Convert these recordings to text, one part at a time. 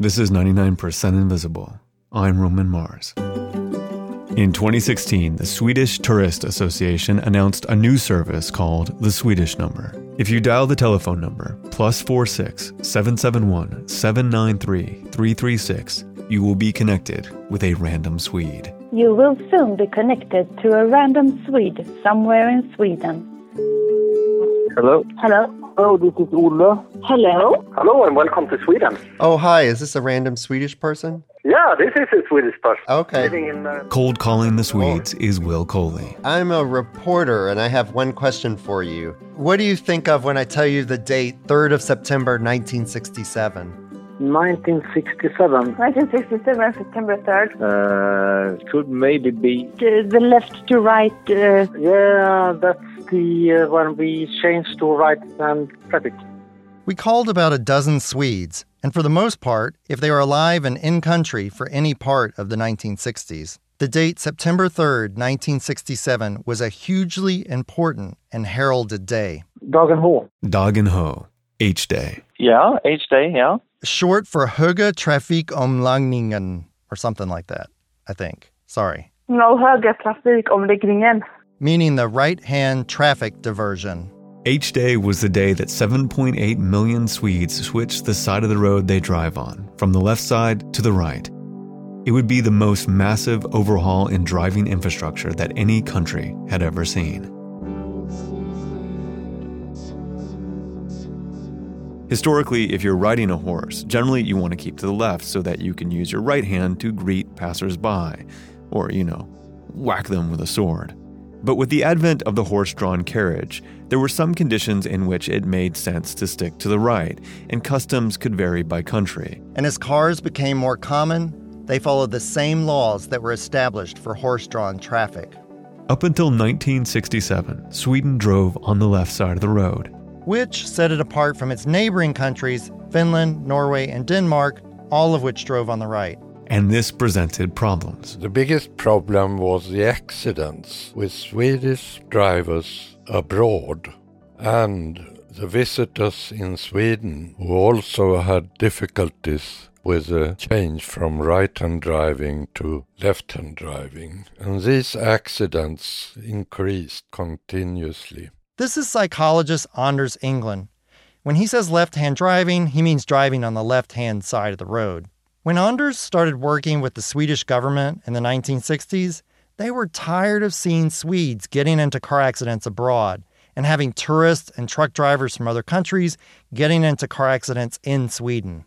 This is 99% Invisible. I'm Roman Mars. In 2016, the Swedish Tourist Association announced a new service called the Swedish Number. If you dial the telephone number plus 46 771 793 336, you will be connected with a random Swede. You will soon be connected to a random Swede somewhere in Sweden. Hello. Hello? Oh, this is Olle. Hello? Hello and welcome to Sweden. Oh, hi. Is this a random Swedish person? Yeah, this is a Swedish person. Okay. Living in. Uh, Cold calling the Swedes is Will Coley. I'm a reporter and I have one question for you. What do you think of when I tell you the date 3rd of September 1967? 1967. 1967, September 3rd. Uh, could maybe be. The, the left to right. Uh, Yeah, that's the uh, when we changed to right hand traffic. We called about a dozen Swedes, and for the most part, if they were alive and in country for any part of the 1960s, the date September 3rd, 1967 was a hugely important and heralded day. Dagen H. Dagen Ho, H Day. Yeah, each day, yeah. Short for Höga Trafikomläggningen, or something like that, I think. Sorry. no högertrafikomläggningen. Meaning the right hand traffic diversion. H Day was the day that 7.8 million Swedes switched the side of the road they drive on, from the left side to the right. It would be the most massive overhaul in driving infrastructure that any country had ever seen. Historically, if you're riding a horse, generally you want to keep to the left so that you can use your right hand to greet passersby, or, you know, whack them with a sword. But with the advent of the horse drawn carriage, there were some conditions in which it made sense to stick to the right, and customs could vary by country. And as cars became more common, they followed the same laws that were established for horse drawn traffic. Up until 1967, Sweden drove on the left side of the road. which set it apart from its neighboring countries, Finland, Norway, and Denmark, all of which drove on the right. And this presented problems. The biggest problem was the accidents with Swedish drivers abroad and the visitors in Sweden who also had difficulties with the change from right hand driving to left hand driving. And these accidents increased continuously. This is psychologist Anders Englund. When he says left hand driving, he means driving on the left hand side of the road. When Anders started working with the Swedish government in the 1960s, they were tired of seeing Swedes getting into car accidents abroad and having tourists and truck drivers from other countries getting into car accidents in Sweden.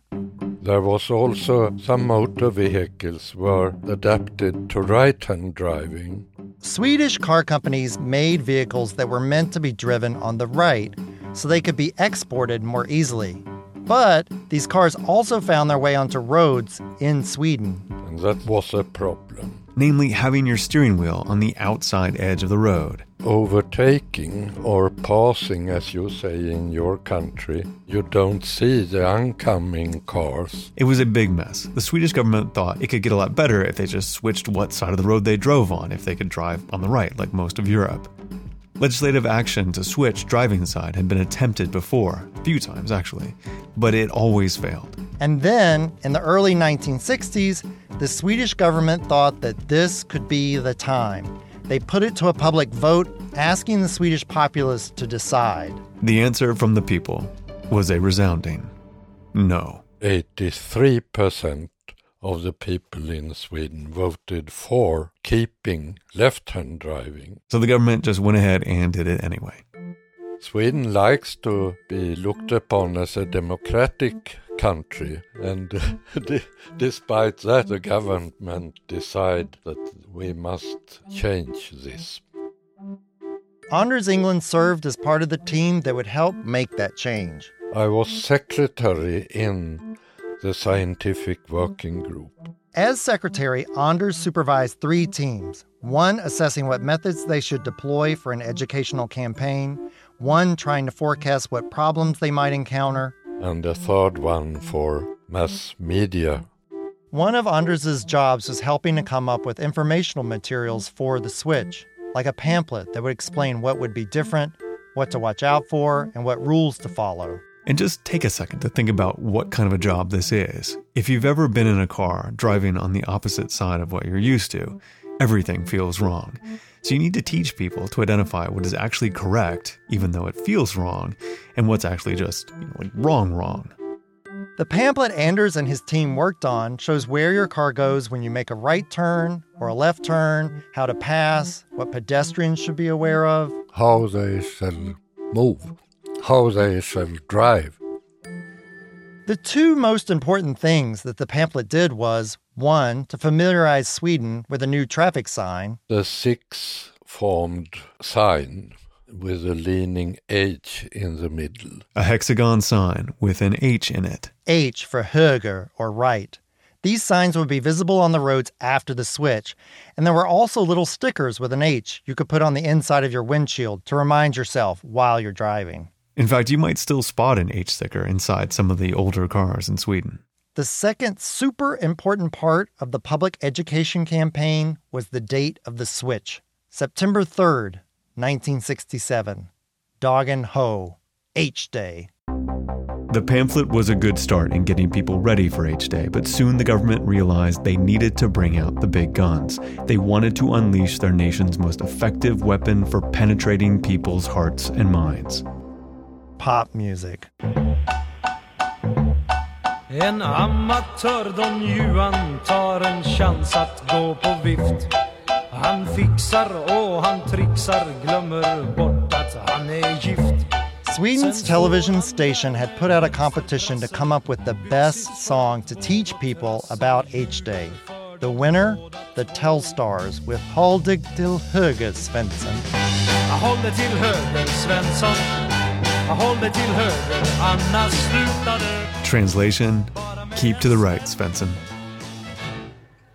There was also some motor vehicles were adapted to right hand driving. Swedish car companies made vehicles that were meant to be driven on the right so they could be exported more easily. But these cars also found their way onto roads in Sweden. And that was a problem. Namely, having your steering wheel on the outside edge of the road. Overtaking or passing, as you say in your country, you don't see the oncoming cars. It was a big mess. The Swedish government thought it could get a lot better if they just switched what side of the road they drove on, if they could drive on the right, like most of Europe. Legislative action to switch driving side had been attempted before, a few times actually, but it always failed. And then, in the early 1960s, the Swedish government thought that this could be the time. They put it to a public vote asking the Swedish populace to decide. The answer from the people was a resounding no. 83% of the people in Sweden voted for keeping left hand driving. So the government just went ahead and did it anyway. Sweden likes to be looked upon as a democratic country, and uh, despite that, the government decide that we must change this. Anders Englund served as part of the team that would help make that change. I was secretary in the scientific working group. As secretary, Anders supervised three teams one assessing what methods they should deploy for an educational campaign, one trying to forecast what problems they might encounter. and a third one for mass media. One of Anders's jobs was helping to come up with informational materials for the switch, like a pamphlet that would explain what would be different, what to watch out for, and what rules to follow. And just take a second to think about what kind of a job this is. If you've ever been in a car driving on the opposite side of what you're used to, everything feels wrong. So you need to teach people to identify what is actually correct, even though it feels wrong, and what's actually just you know, like wrong, wrong. The pamphlet Anders and his team worked on shows where your car goes when you make a right turn or a left turn, how to pass, what pedestrians should be aware of, how they should move, how they shall drive. The two most important things that the pamphlet did was one, to familiarize Sweden with a new traffic sign, The six formed sign with a leaning H in the middle. A hexagon sign with an H in it. H for höger or right. These signs would be visible on the roads after the switch, and there were also little stickers with an H you could put on the inside of your windshield to remind yourself while you're driving. In fact, you might still spot an H sticker inside some of the older cars in Sweden. The second super important part of the public education campaign was the date of the switch September 3rd, 1967. Dagen Ho, H Day. The pamphlet was a good start in getting people ready for H Day, but soon the government realized they needed to bring out the big guns. They wanted to unleash their nation's most effective weapon for penetrating people's hearts and minds. Pop music. En amatör Don Juan tar en chans att gå på vift Han fixar och han trixar glömmer bort att han är gift Sweden's television station had put out a competition to come up with the best song to teach people about H Day. The winner, the Telstars with Håll dig till höger Svensson. Håll dig till höger Svensson Translation Keep to the right, Svensson.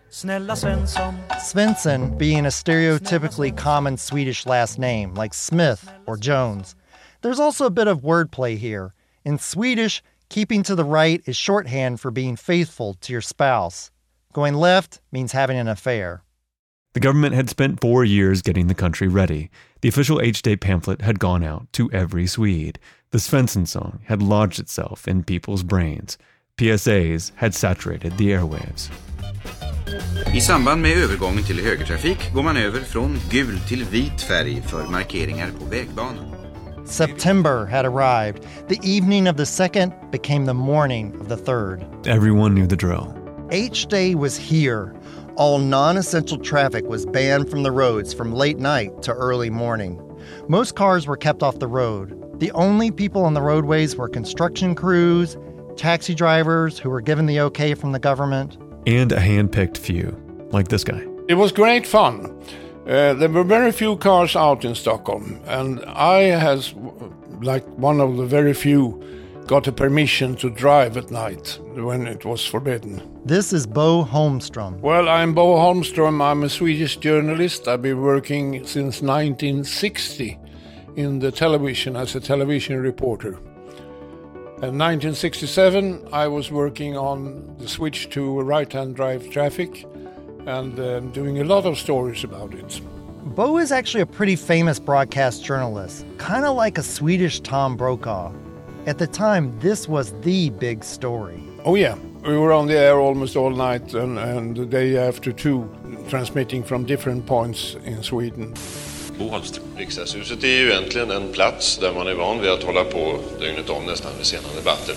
Svensson Svensson being a stereotypically common Swedish last name like Smith or Jones. There's also a bit of wordplay here. In Swedish, keeping to the right is shorthand for being faithful to your spouse. Going left means having an affair. The government had spent four years getting the country ready. The official H Day pamphlet had gone out to every Swede. The Svensson song had lodged itself in people's brains. PSAs had saturated the airwaves. I samband med övergången till högertrafik går man över från gul till vit färg för markeringar på vägbanan. September had arrived. The evening of the second became the morning of the third. Everyone knew the drill. H Day was here. All non essential traffic was banned from the roads from late night to early morning. Most cars were kept off the road. The only people on the roadways were construction crews, taxi drivers who were given the okay from the government, And a hand picked few, like this guy. It was great fun. Uh, there were very few cars out in Stockholm, and I, has like one of the very few, got a permission to drive at night when it was forbidden. This is Bo Holmström. Well, I'm Bo Holmström. I'm a Swedish journalist. I've been working since 1960 in the television as a television reporter. In 1967, I was working on the switch to right-hand drive traffic and um, doing a lot of stories about it. Bo is actually a pretty famous broadcast journalist, kind of like a Swedish Tom Brokaw. At the time, this was the big story. Oh yeah, we were on the air almost all night and, and the day after too, transmitting from different points in Sweden. Bo Holmström. Riksdagshuset är ju egentligen en plats där man är van vid att hålla på dygnet om nästan med sena debatter.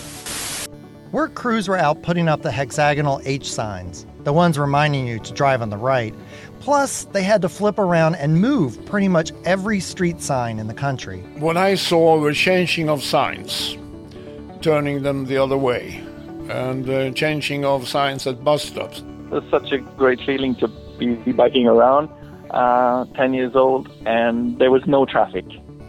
Work crews were out putting up the hexagonal H signs, the ones reminding you to drive on the right. Plus, they had to flip around and move pretty much every street sign in the country. What I saw were changing of signs, turning them the other way, and uh, changing of signs at bus stops. It's such a great feeling to be biking around, uh, 10 years old, and there was no traffic.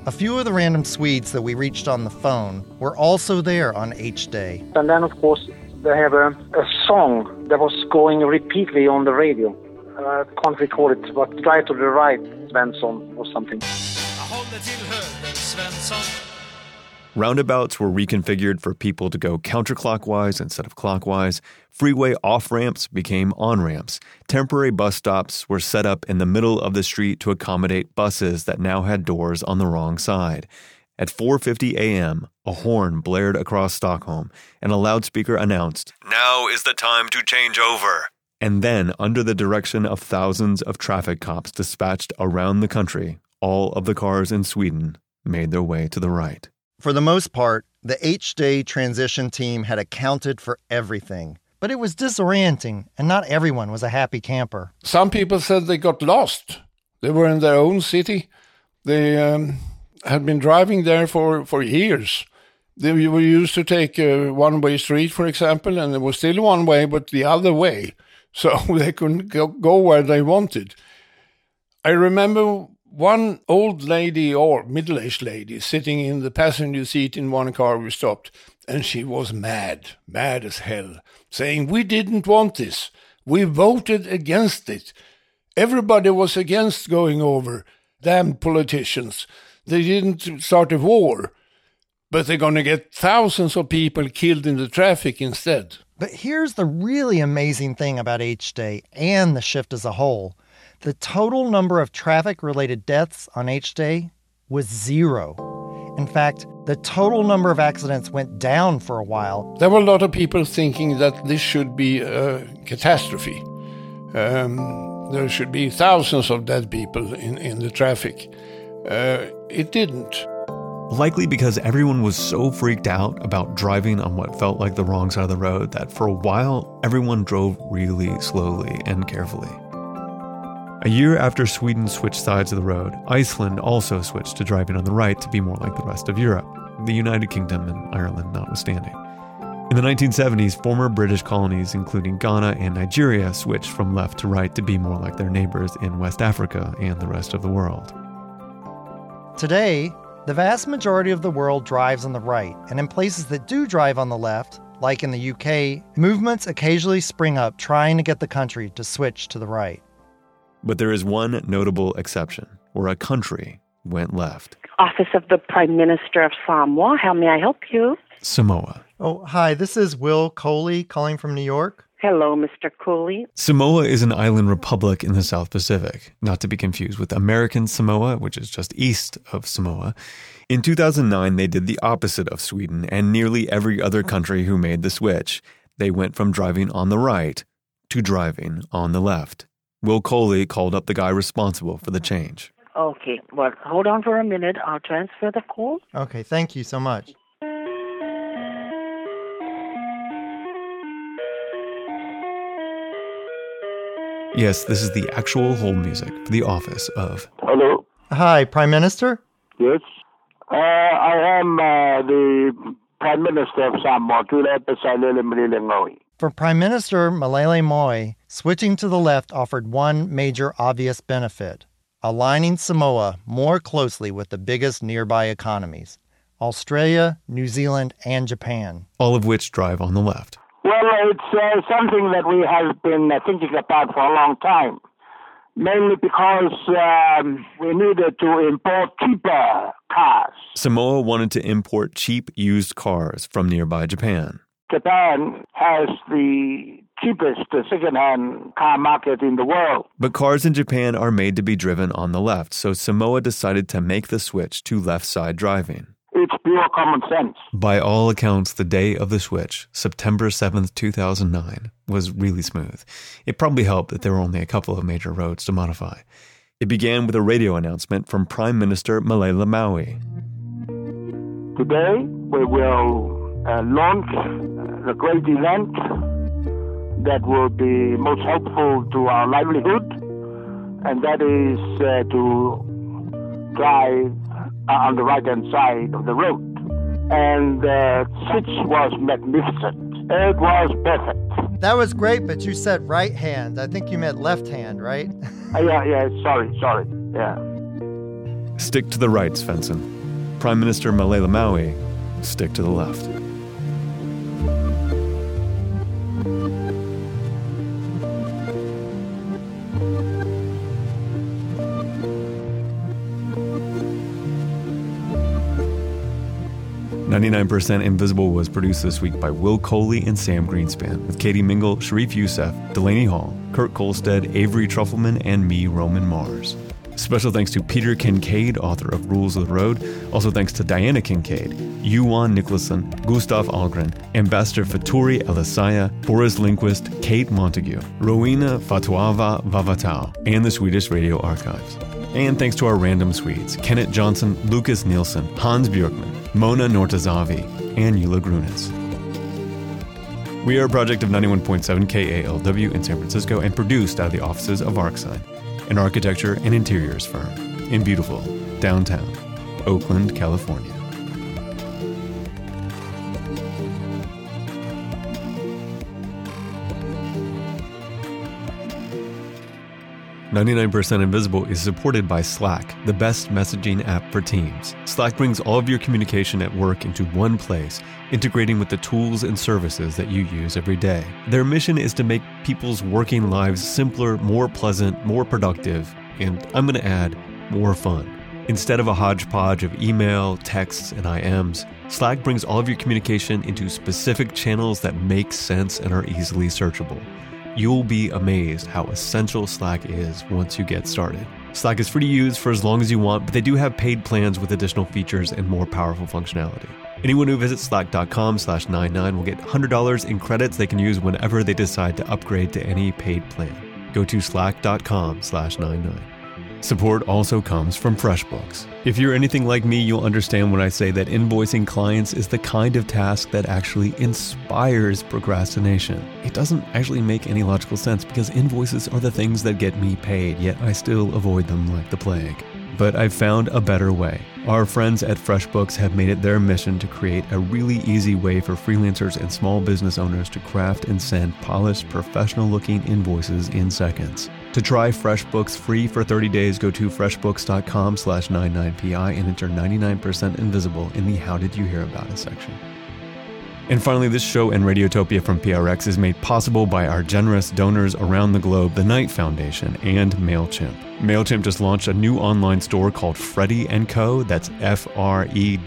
A few of the random Swedes that we reached on the phone were also there on H Day. And then, of course, they have a, a song that was going repeatedly on the radio. Uh, I can't recall it, but Drive to the Right, Svensson, or something. Roundabouts were reconfigured for people to go counterclockwise instead of clockwise. Freeway off ramps became on ramps. Temporary bus stops were set up in the middle of the street to accommodate buses that now had doors on the wrong side. At 4:50 a.m., a horn blared across Stockholm and a loudspeaker announced, "Now is the time to change over." And then, under the direction of thousands of traffic cops dispatched around the country, all of the cars in Sweden made their way to the right. For the most part, the H Day transition team had accounted for everything. But it was disorienting, and not everyone was a happy camper. Some people said they got lost. They were in their own city. They um, had been driving there for, for years. They were used to take a one way street, for example, and it was still one way, but the other way. So they couldn't go, go where they wanted. I remember one old lady or middle aged lady sitting in the passenger seat in one car we stopped, and she was mad, mad as hell, saying, We didn't want this. We voted against it. Everybody was against going over. Damn politicians. They didn't start a war, but they're going to get thousands of people killed in the traffic instead. But here's the really amazing thing about H Day and the shift as a whole the total number of traffic related deaths on H Day was zero. In fact, the total number of accidents went down for a while. There were a lot of people thinking that this should be a catastrophe. Um, there should be thousands of dead people in, in the traffic. Uh, it didn't. Likely because everyone was so freaked out about driving on what felt like the wrong side of the road that for a while, everyone drove really slowly and carefully. A year after Sweden switched sides of the road, Iceland also switched to driving on the right to be more like the rest of Europe, the United Kingdom and Ireland notwithstanding. In the 1970s, former British colonies, including Ghana and Nigeria, switched from left to right to be more like their neighbors in West Africa and the rest of the world. Today, the vast majority of the world drives on the right, and in places that do drive on the left, like in the UK, movements occasionally spring up trying to get the country to switch to the right. But there is one notable exception where a country went left Office of the Prime Minister of Samoa. How may I help you? Samoa. Oh, hi, this is Will Coley calling from New York. Hello, Mr. Cooley. Samoa is an island republic in the South Pacific, not to be confused with American Samoa, which is just east of Samoa. In 2009, they did the opposite of Sweden and nearly every other country who made the switch. They went from driving on the right to driving on the left. Will Coley called up the guy responsible for the change. Okay, well, hold on for a minute. I'll transfer the call. Okay, thank you so much. Yes, this is the actual hold music for the office of. Hello. Hi, Prime Minister? Yes. Uh, I am uh, the Prime Minister of Samoa, Tuilaepa Sailele Malielegaoi. For Prime Minister Malielegaoi, switching to the left offered one major obvious benefit aligning Samoa more closely with the biggest nearby economies Australia, New Zealand, and Japan. All of which drive on the left. Well, it's uh, something that we have been uh, thinking about for a long time, mainly because um, we needed to import cheaper cars. Samoa wanted to import cheap used cars from nearby Japan. Japan has the cheapest second-hand car market in the world. But cars in Japan are made to be driven on the left, so Samoa decided to make the switch to left side driving. It's pure common sense. By all accounts, the day of the switch, September 7th, 2009, was really smooth. It probably helped that there were only a couple of major roads to modify. It began with a radio announcement from Prime Minister Malielegaoi. Today, we will uh, launch uh, the great event that will be most helpful to our livelihood, and that is uh, to drive uh, on the right hand side of the road. And the uh, switch was magnificent. It was perfect. That was great, but you said right hand. I think you meant left hand, right? uh, yeah, yeah, sorry, sorry. Yeah. Stick to the right, Svensson. Prime Minister Malielegaoi, stick to the left. Ninety-nine percent Invisible was produced this week by Will Coley and Sam Greenspan, with Katie Mingle, Sharif Youssef, Delaney Hall, Kurt Kolstad, Avery Trufelman, and me, Roman Mars. Special thanks to Peter Kincaid, author of Rules of the Road. Also thanks to Diana Kincaid, Yuan Nicholson, Gustav Algren, Ambassador Feturi Elisaia, Boris Lindquist, Kate Montague, Rowena Fatuava Vavatau, and the Swedish Radio Archives. And thanks to our random Swedes, Kenneth Johnson, Lucas Nielsen, Hans Björkman, Mona Mortazavi, and Yula Grunitz. We are a project of 91.7 KALW in San Francisco and produced out of the offices of Arcsine, an architecture and interiors firm in beautiful downtown Oakland, California. 99% Invisible is supported by Slack, the best messaging app for teams. Slack brings all of your communication at work into one place, integrating with the tools and services that you use every day. Their mission is to make people's working lives simpler, more pleasant, more productive, and I'm going to add, more fun. Instead of a hodgepodge of email, texts, and IMs, Slack brings all of your communication into specific channels that make sense and are easily searchable. You'll be amazed how essential Slack is once you get started. Slack is free to use for as long as you want, but they do have paid plans with additional features and more powerful functionality. Anyone who visits slack.com slash 99 will get $100 in credits they can use whenever they decide to upgrade to any paid plan. Go to slack.com slash 99. Support also comes from FreshBooks. If you're anything like me, you'll understand when I say that invoicing clients is the kind of task that actually inspires procrastination. It doesn't actually make any logical sense because invoices are the things that get me paid, yet I still avoid them like the plague. But I've found a better way. Our friends at FreshBooks have made it their mission to create a really easy way for freelancers and small business owners to craft and send polished, professional looking invoices in seconds. To try FreshBooks free for 30 days, go to freshbooks.com slash 99pi and enter 99% invisible in the How Did You Hear About Us section. And finally, this show and Radiotopia from PRX is made possible by our generous donors around the globe, the Knight Foundation and MailChimp. MailChimp just launched a new online store called Freddie & Co. That's F-R-E-D-D-I-E-A-N-D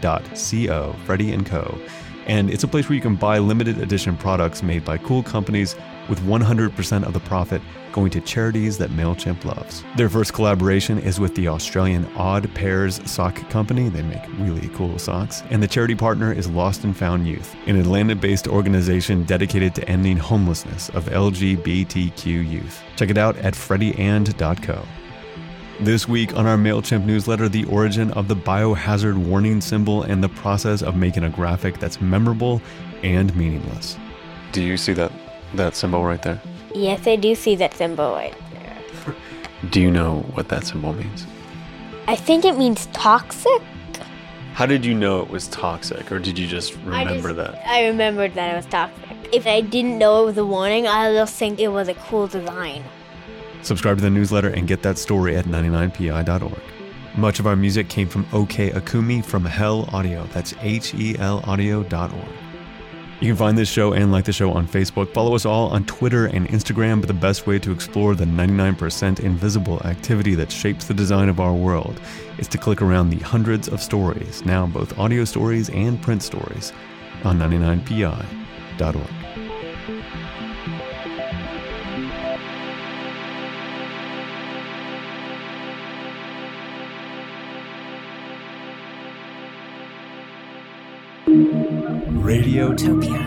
dot C-O, Freddie & Co. And it's a place where you can buy limited edition products made by cool companies with 100% of the profit going to charities that MailChimp loves. Their first collaboration is with the Australian Odd Pears Sock Company. They make really cool socks. And the charity partner is Lost and Found Youth, an Atlanta based organization dedicated to ending homelessness of LGBTQ youth. Check it out at freddieand.co. This week on our MailChimp newsletter, the origin of the biohazard warning symbol and the process of making a graphic that's memorable and meaningless. Do you see that that symbol right there? Yes, I do see that symbol right there. Do you know what that symbol means? I think it means toxic. How did you know it was toxic, or did you just remember I just, that? I remembered that it was toxic. If I didn't know it was a warning, I would just think it was a cool design. Subscribe to the newsletter and get that story at 99pi.org. Much of our music came from OK Akumi from Hell Audio. That's H E L audio.org. You can find this show and like the show on Facebook. Follow us all on Twitter and Instagram, but the best way to explore the 99% invisible activity that shapes the design of our world is to click around the hundreds of stories, now both audio stories and print stories, on 99pi.org. From